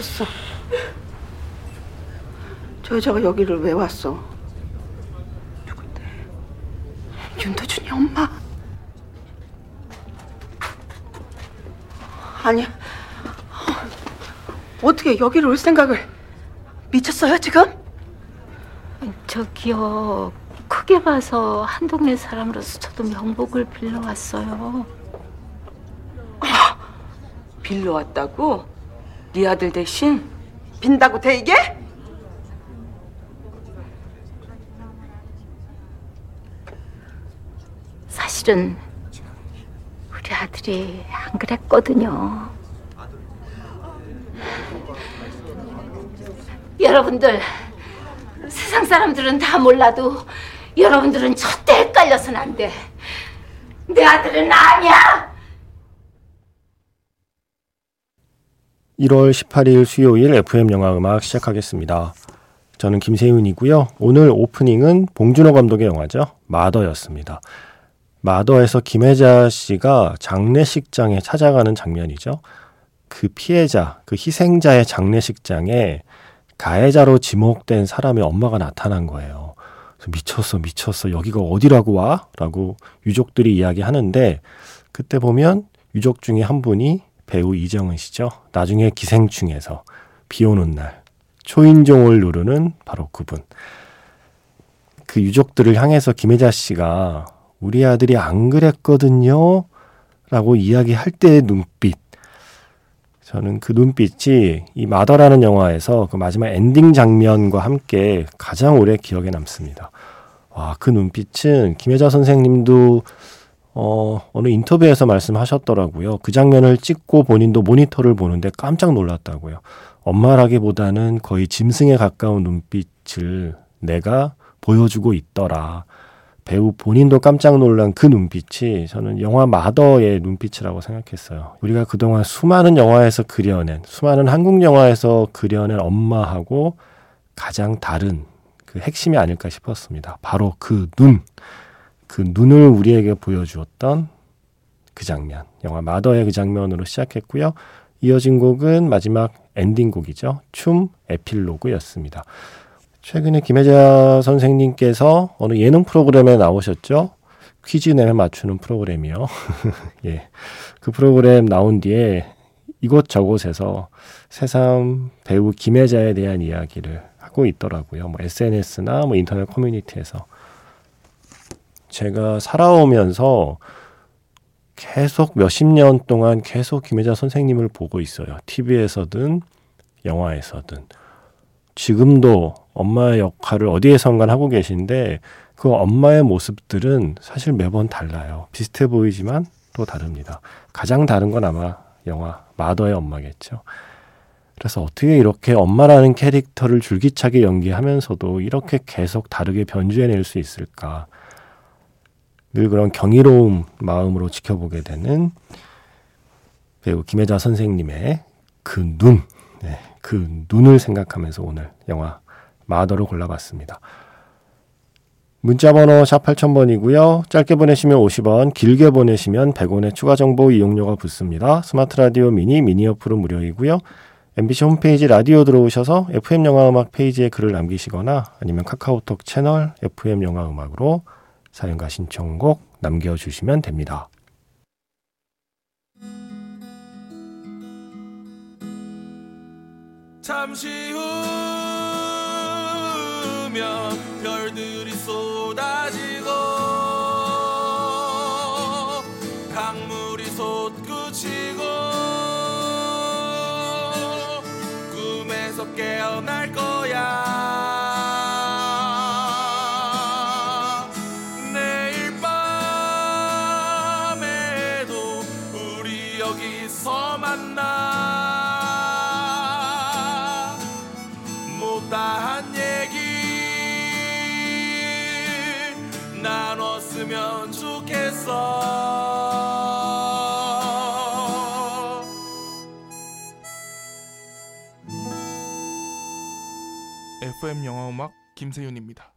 미쳤어. 저 여자가 여기를 왜 왔어? 누군데? 윤도준이 엄마. 아니야. 어떻게 여기를 올 생각을 미쳤어요 지금? 저기요 크게 봐서 한 동네 사람으로서 저도 명복을 빌려왔어요. 빌려 왔다고? 네 아들 대신 빈다고 돼 이게? 사실은 우리 아들이 안 그랬거든요. 여러분들 세상 사람들은 다 몰라도 여러분들은 절대 헷갈려서는 안 돼. 내 아들은 아니야. 1월 18일 수요일 FM 영화 음악 시작하겠습니다. 저는 김세윤이고요. 오늘 오프닝은 봉준호 감독의 영화죠. 마더였습니다. 마더에서 김혜자 씨가 장례식장에 찾아가는 장면이죠. 그 피해자, 그 희생자의 장례식장에 가해자로 지목된 사람의 엄마가 나타난 거예요. 미쳤어, 미쳤어. 여기가 어디라고 와? 라고 유족들이 이야기하는데 그때 보면 유족 중에 한 분이 배우 이정은 씨죠. 나중에 기생충에서 비 오는 날 초인종을 누르는 바로 그분. 그 유족들을 향해서 김혜자 씨가 우리 아들이 안 그랬거든요. 라고 이야기할 때의 눈빛. 저는 그 눈빛이 이 마더라는 영화에서 그 마지막 엔딩 장면과 함께 가장 오래 기억에 남습니다. 와, 그 눈빛은 김혜자 선생님도 어, 어느 인터뷰에서 말씀하셨더라고요. 그 장면을 찍고 본인도 모니터를 보는데 깜짝 놀랐다고요. 엄마라기보다는 거의 짐승에 가까운 눈빛을 내가 보여주고 있더라. 배우 본인도 깜짝 놀란 그 눈빛이 저는 영화 마더의 눈빛이라고 생각했어요. 우리가 그동안 수많은 영화에서 그려낸, 수많은 한국 영화에서 그려낸 엄마하고 가장 다른 그 핵심이 아닐까 싶었습니다. 바로 그 눈. 그 눈을 우리에게 보여주었던 그 장면. 영화 마더의 그 장면으로 시작했고요. 이어진 곡은 마지막 엔딩곡이죠. 춤 에필로그였습니다. 최근에 김혜자 선생님께서 어느 예능 프로그램에 나오셨죠. 퀴즈 내면 맞추는 프로그램이요. 예. 그 프로그램 나온 뒤에 이곳저곳에서 새삼 배우 김혜자에 대한 이야기를 하고 있더라고요. 뭐 SNS나 뭐 인터넷 커뮤니티에서. 제가 살아오면서 계속 몇십 년 동안 계속 김혜자 선생님을 보고 있어요. TV에서든 영화에서든. 지금도 엄마의 역할을 어디에선가 하고 계신데 그 엄마의 모습들은 사실 매번 달라요. 비슷해 보이지만 또 다릅니다. 가장 다른 건 아마 영화 마더의 엄마겠죠. 그래서 어떻게 이렇게 엄마라는 캐릭터를 줄기차게 연기하면서도 이렇게 계속 다르게 변주해낼 수 있을까? 늘 그런 경이로운 마음으로 지켜보게 되는 배우 김혜자 선생님의 그 눈, 네, 그 눈을 생각하면서 오늘 영화 마더를 골라봤습니다. 문자번호 샵 8000번이고요. 짧게 보내시면 50원, 길게 보내시면 100원의 추가 정보 이용료가 붙습니다. 스마트 라디오 미니, 미니 어플은 무료이고요. MBC 홈페이지 라디오 들어오셔서 FM 영화 음악 페이지에 글을 남기시거나 아니면 카카오톡 채널 FM 영화 음악으로 사연과 신청곡 남겨주시면 됩니다. 잠시 후면 별들이 쏟아지고 강물이 솟구치고 꿈에서 깨어날 거 FM 영화 음악 김세윤입니다.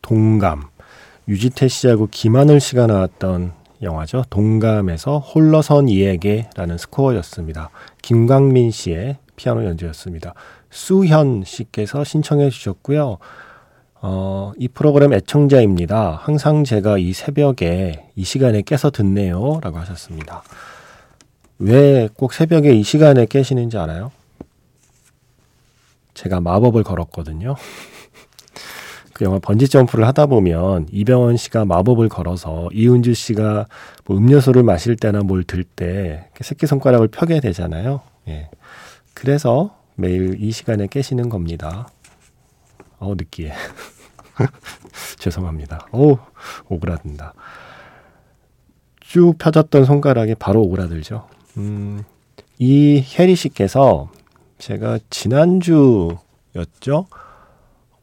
동감. 유지태 씨하고 김하늘 씨가 나왔던 영화죠. 동감에서 홀러선 이에게라는 스코어였습니다. 김광민 씨의 피아노 연주였습니다. 수현 씨께서 신청해 주셨고요. 어, 이 프로그램 애청자입니다. 항상 제가 이 새벽에 이 시간에 깨서 듣네요. 라고 하셨습니다. 왜 꼭 새벽에 이 시간에 깨시는지 알아요? 제가 마법을 걸었거든요. 그 영화 번지 점프를 하다 보면 이병헌 씨가 마법을 걸어서 이은주 씨가 뭐 음료수를 마실 때나 뭘 들 때 새끼 손가락을 펴게 되잖아요. 예. 그래서 매일 이 시간에 깨시는 겁니다. 어 느끼해. 죄송합니다. 오 오그라든다. 쭉 펴졌던 손가락이 바로 오그라들죠. 음, 이 혜리 씨께서 제가 지난주였죠.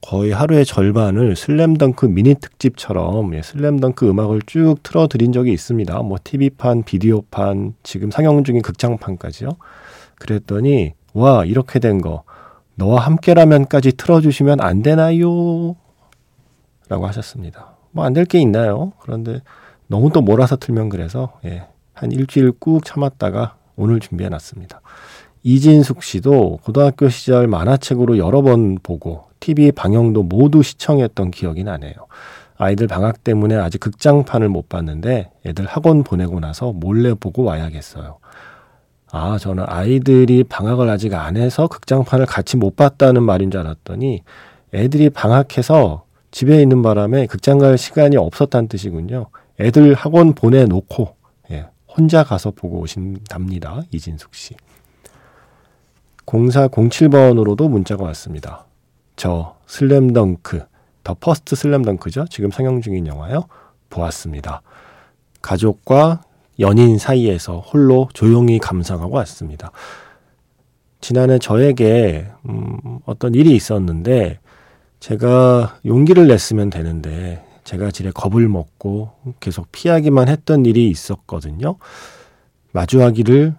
거의 하루의 절반을 슬램덩크 미니 특집처럼 예, 슬램덩크 음악을 쭉 틀어드린 적이 있습니다. 뭐 TV판, 비디오판, 지금 상영 중인 극장판까지요. 그랬더니 와 이렇게 된 거 너와 함께라면까지 틀어주시면 안 되나요? 라고 하셨습니다. 뭐 안 될 게 있나요? 그런데 너무 또 몰아서 틀면 그래서 예, 한 일주일 꾹 참았다가 오늘 준비해 놨습니다. 이진숙 씨도 고등학교 시절 만화책으로 여러 번 보고 TV 방영도 모두 시청했던 기억이 나네요. 아이들 방학 때문에 아직 극장판을 못 봤는데 애들 학원 보내고 나서 몰래 보고 와야겠어요. 아, 저는 아이들이 방학을 아직 안 해서 극장판을 같이 못 봤다는 말인 줄 알았더니 애들이 방학해서 집에 있는 바람에 극장 갈 시간이 없었다는 뜻이군요. 애들 학원 보내놓고 예, 혼자 가서 보고 오신답니다. 이진숙 씨. 0407번으로도 문자가 왔습니다. 저 슬램덩크, 더 퍼스트 슬램덩크죠. 지금 상영 중인 영화요. 보았습니다. 가족과 연인 사이에서 홀로 조용히 감상하고 왔습니다. 지난해 저에게 음, 어떤 일이 있었는데 제가 용기를 냈으면 되는데 제가 지레 겁을 먹고 계속 피하기만 했던 일이 있었거든요. 마주하기를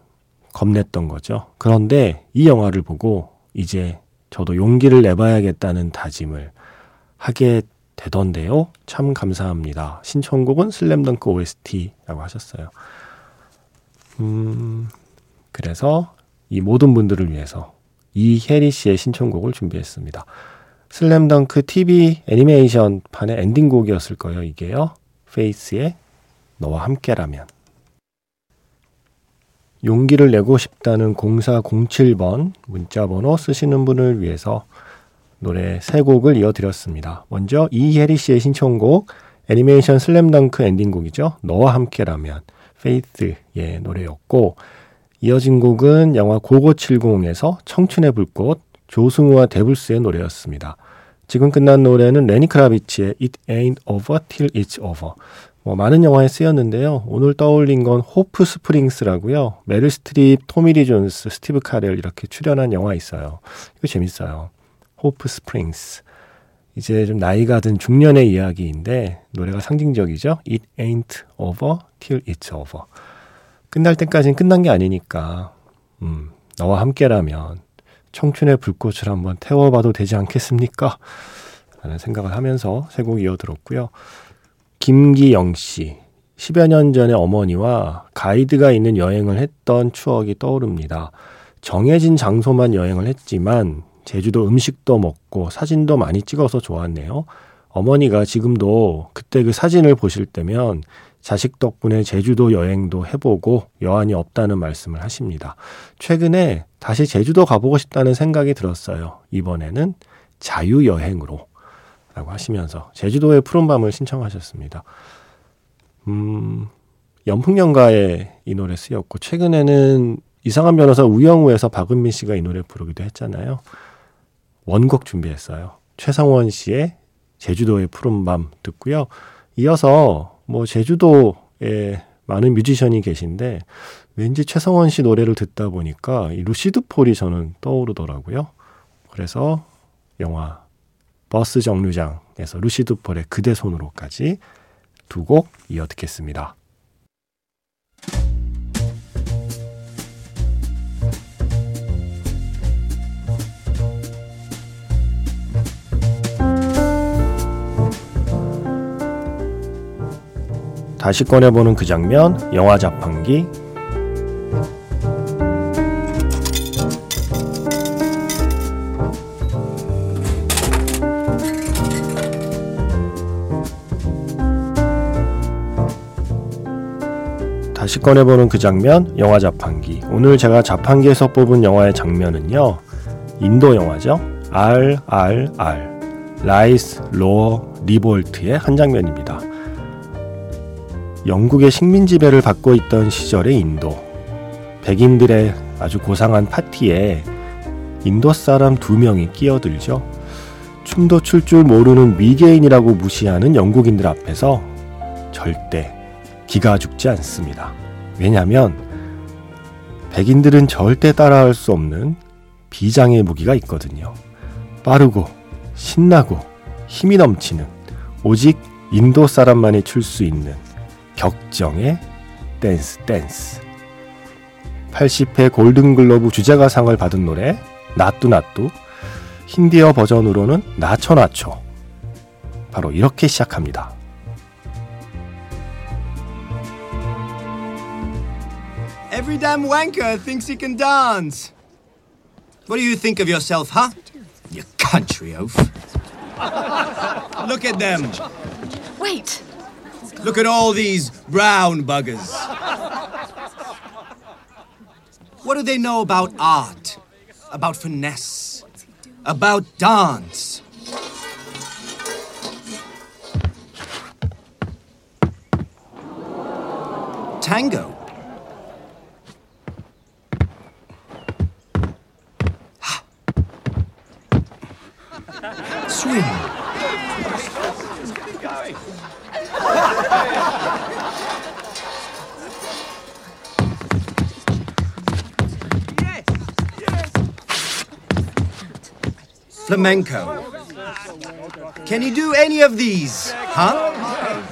겁냈던 거죠. 그런데 이 영화를 보고 이제 저도 용기를 내봐야겠다는 다짐을 하게 되던데요. 참 감사합니다. 신청곡은 슬램덩크 OST라고 하셨어요. 음, 그래서 이 모든 분들을 위해서 이혜리 씨의 신청곡을 준비했습니다. 슬램덩크 TV 애니메이션 판의 엔딩곡이었을 거예요, 이게요. 페이스의 너와 함께라면. 용기를 내고 싶다는 0407번 문자 번호 쓰시는 분을 위해서 노래 세 곡을 이어드렸습니다. 먼저 이혜리 씨의 신청곡 애니메이션 슬램덩크 엔딩곡이죠. 너와 함께라면 페이스의 노래였고 이어진 곡은 영화 고고70에서 청춘의 불꽃 조승우와 데블스의 노래였습니다. 지금 끝난 노래는 레니 크라비츠의 It Ain't Over Till It's Over 뭐 많은 영화에 쓰였는데요. 오늘 떠올린 건 호프 스프링스라고요. 메릴 스트립, 토미 리 존스, 스티브 카렐 이렇게 출연한 영화 있어요. 이거 재밌어요. 호프 스프링스. 이제 좀 나이가 든 중년의 이야기인데 노래가 상징적이죠. It ain't over till it's over. 끝날 때까지는 끝난 게 아니니까 음, 너와 함께라면 청춘의 불꽃을 한번 태워봐도 되지 않겠습니까? 라는 생각을 하면서 세 곡 이어들었고요. 김기영 씨. 10여 년 전에 어머니와 가이드가 있는 여행을 했던 추억이 떠오릅니다. 정해진 장소만 여행을 했지만 제주도 음식도 먹고 사진도 많이 찍어서 좋았네요. 어머니가 지금도 그때 그 사진을 보실 때면 자식 덕분에 제주도 여행도 해보고 여한이 없다는 말씀을 하십니다. 최근에 다시 제주도 가보고 싶다는 생각이 들었어요. 이번에는 자유여행으로. 라고 하시면서 제주도의 푸른밤을 신청하셨습니다. 음, 연풍연가에 이 노래 쓰였고 최근에는 이상한 변호사 우영우에서 박은빈 씨가 이 노래 부르기도 했잖아요. 원곡 준비했어요. 최성원 씨의 제주도의 푸른밤 듣고요. 이어서 뭐 제주도에 많은 뮤지션이 계신데 왠지 최성원 씨 노래를 듣다 보니까 이 루시드 폴이 저는 떠오르더라고요. 그래서 영화 버스 정류장에서 루시드 폴의 그대 손으로까지 두 곡 이어 듣겠습니다. 다시 꺼내보는 그 장면, 영화 자판기. 다시 꺼내보는 그 장면, 영화 자판기. 오늘 제가 자판기에서 뽑은 영화의 장면은요, 인도 영화죠. RRR. Rise Roar Revolt의 한 장면입니다. 영국의 식민 지배를 받고 있던 시절의 인도. 백인들의 아주 고상한 파티에 인도 사람 두 명이 끼어들죠. 춤도 출 줄 모르는 미개인이라고 무시하는 영국인들 앞에서 절대 기가 죽지 않습니다. 왜냐하면 백인들은 절대 따라할 수 없는 비장의 무기가 있거든요. 빠르고 신나고 힘이 넘치는 오직 인도 사람만이 출 수 있는 격정의 댄스 댄스 80회 골든글러브 주제가상을 받은 노래 나뚜 나뚜 힌디어 버전으로는 나초 나초 바로 이렇게 시작합니다. Every damn wanker thinks he can dance. What do you think of yourself, huh? You country oaf. Look at them. Wait. Look at all these brown buggers. What do they know about art? About finesse? About dance? Tango? Swing. Flamenco. Can you do any of these? Huh?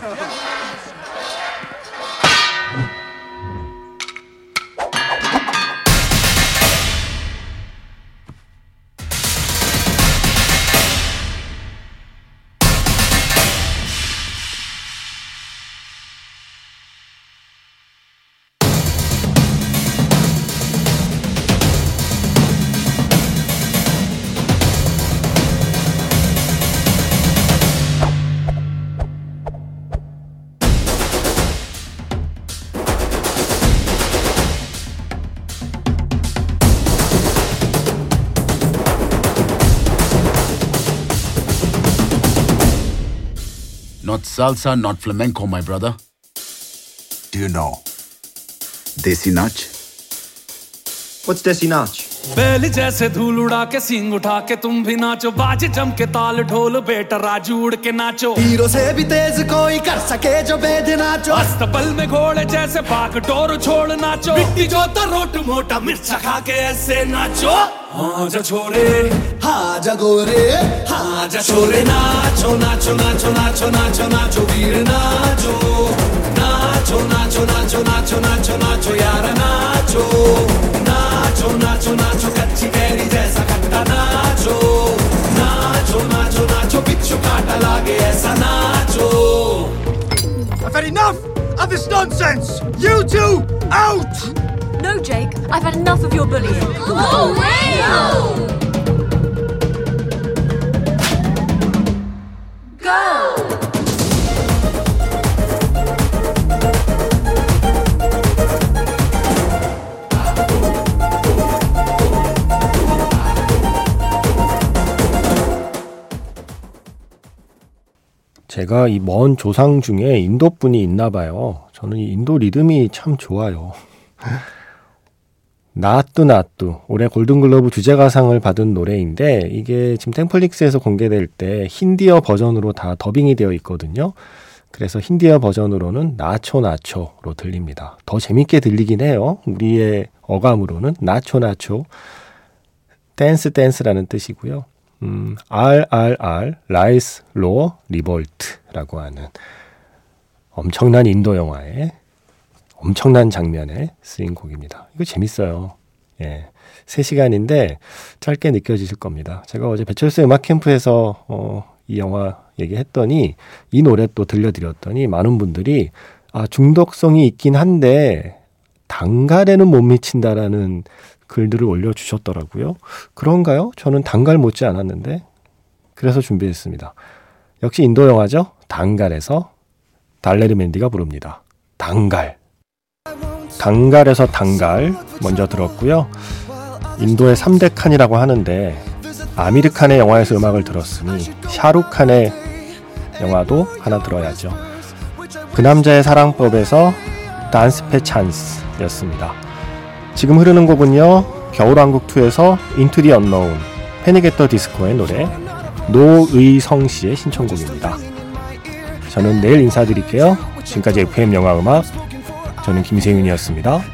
Not salsa, not flamenco, my brother. Do you know Desi Nach? What's Desi Nach? बैल जैसे धूल उड़ा के सिंग उठा के तुम भी नाचो बाज जम के ताल ढोल बेटा राजू उड़ के नाचो हीरो से भी तेज कोई कर सके जो बेद नाचो अस्तबल में घोड़े जैसे भाग डोर छोड़ नाचो मिट्टी जो तो रोट मोटा मिर्चा खा के ऐसे नाचो हाँ जा छोरे हाँ जगोरे हाँ जा छोरे नाचो नाचो नाचो नाचो नाचो नाचो वीर नाचो नाचो नाचो नाचो नाचो नाचो नाचो यार नाचो I've had enough of this nonsense! You two, out! No, Jake, I've had enough of your bullying. Oh, 제가 이 먼 조상 중에 인도 분이 있나 봐요. 저는 이 인도 리듬이 참 좋아요. 나뚜 나뚜 올해 골든글러브 주제가상을 받은 노래인데 이게 지금 넷플릭스에서 공개될 때 힌디어 버전으로 다 더빙이 되어 있거든요. 그래서 힌디어 버전으로는 나초 나초로 들립니다. 더 재밌게 들리긴 해요. 우리의 어감으로는 나초 나초 댄스 댄스라는 뜻이고요. 음, RRR Rise Roar Revolt라고 하는 엄청난 인도 영화의 엄청난 장면에 쓰인 곡입니다. 이거 재밌어요. 예. 3시간인데 짧게 느껴지실 겁니다. 제가 어제 배철수 음악 캠프에서 어, 이 영화 얘기했더니 이 노래 또 들려드렸더니 많은 분들이 아, 중독성이 있긴 한데 단갈에는 못 미친다라는 글들을 올려주셨더라고요. 그런가요? 저는 단갈 못지 않았는데 그래서 준비했습니다. 역시 인도 영화죠. 단갈에서 달레르 맨디가 부릅니다. 단갈. 단갈에서 단갈 먼저 들었고요. 인도의 3대 칸이라고 하는데 아미르 칸의 영화에서 음악을 들었으니 샤룩 칸의 영화도 하나 들어야죠. 그 남자의 사랑법에서 단스페 찬스였습니다. 지금 흐르는 곡은요. 겨울왕국2에서 인투 디 언노운 패닉 앳더 디스코의 노래 노의성 씨의 신청곡입니다. 저는 내일 인사드릴게요. 지금까지 FM 영화 음악 저는 김세윤이었습니다.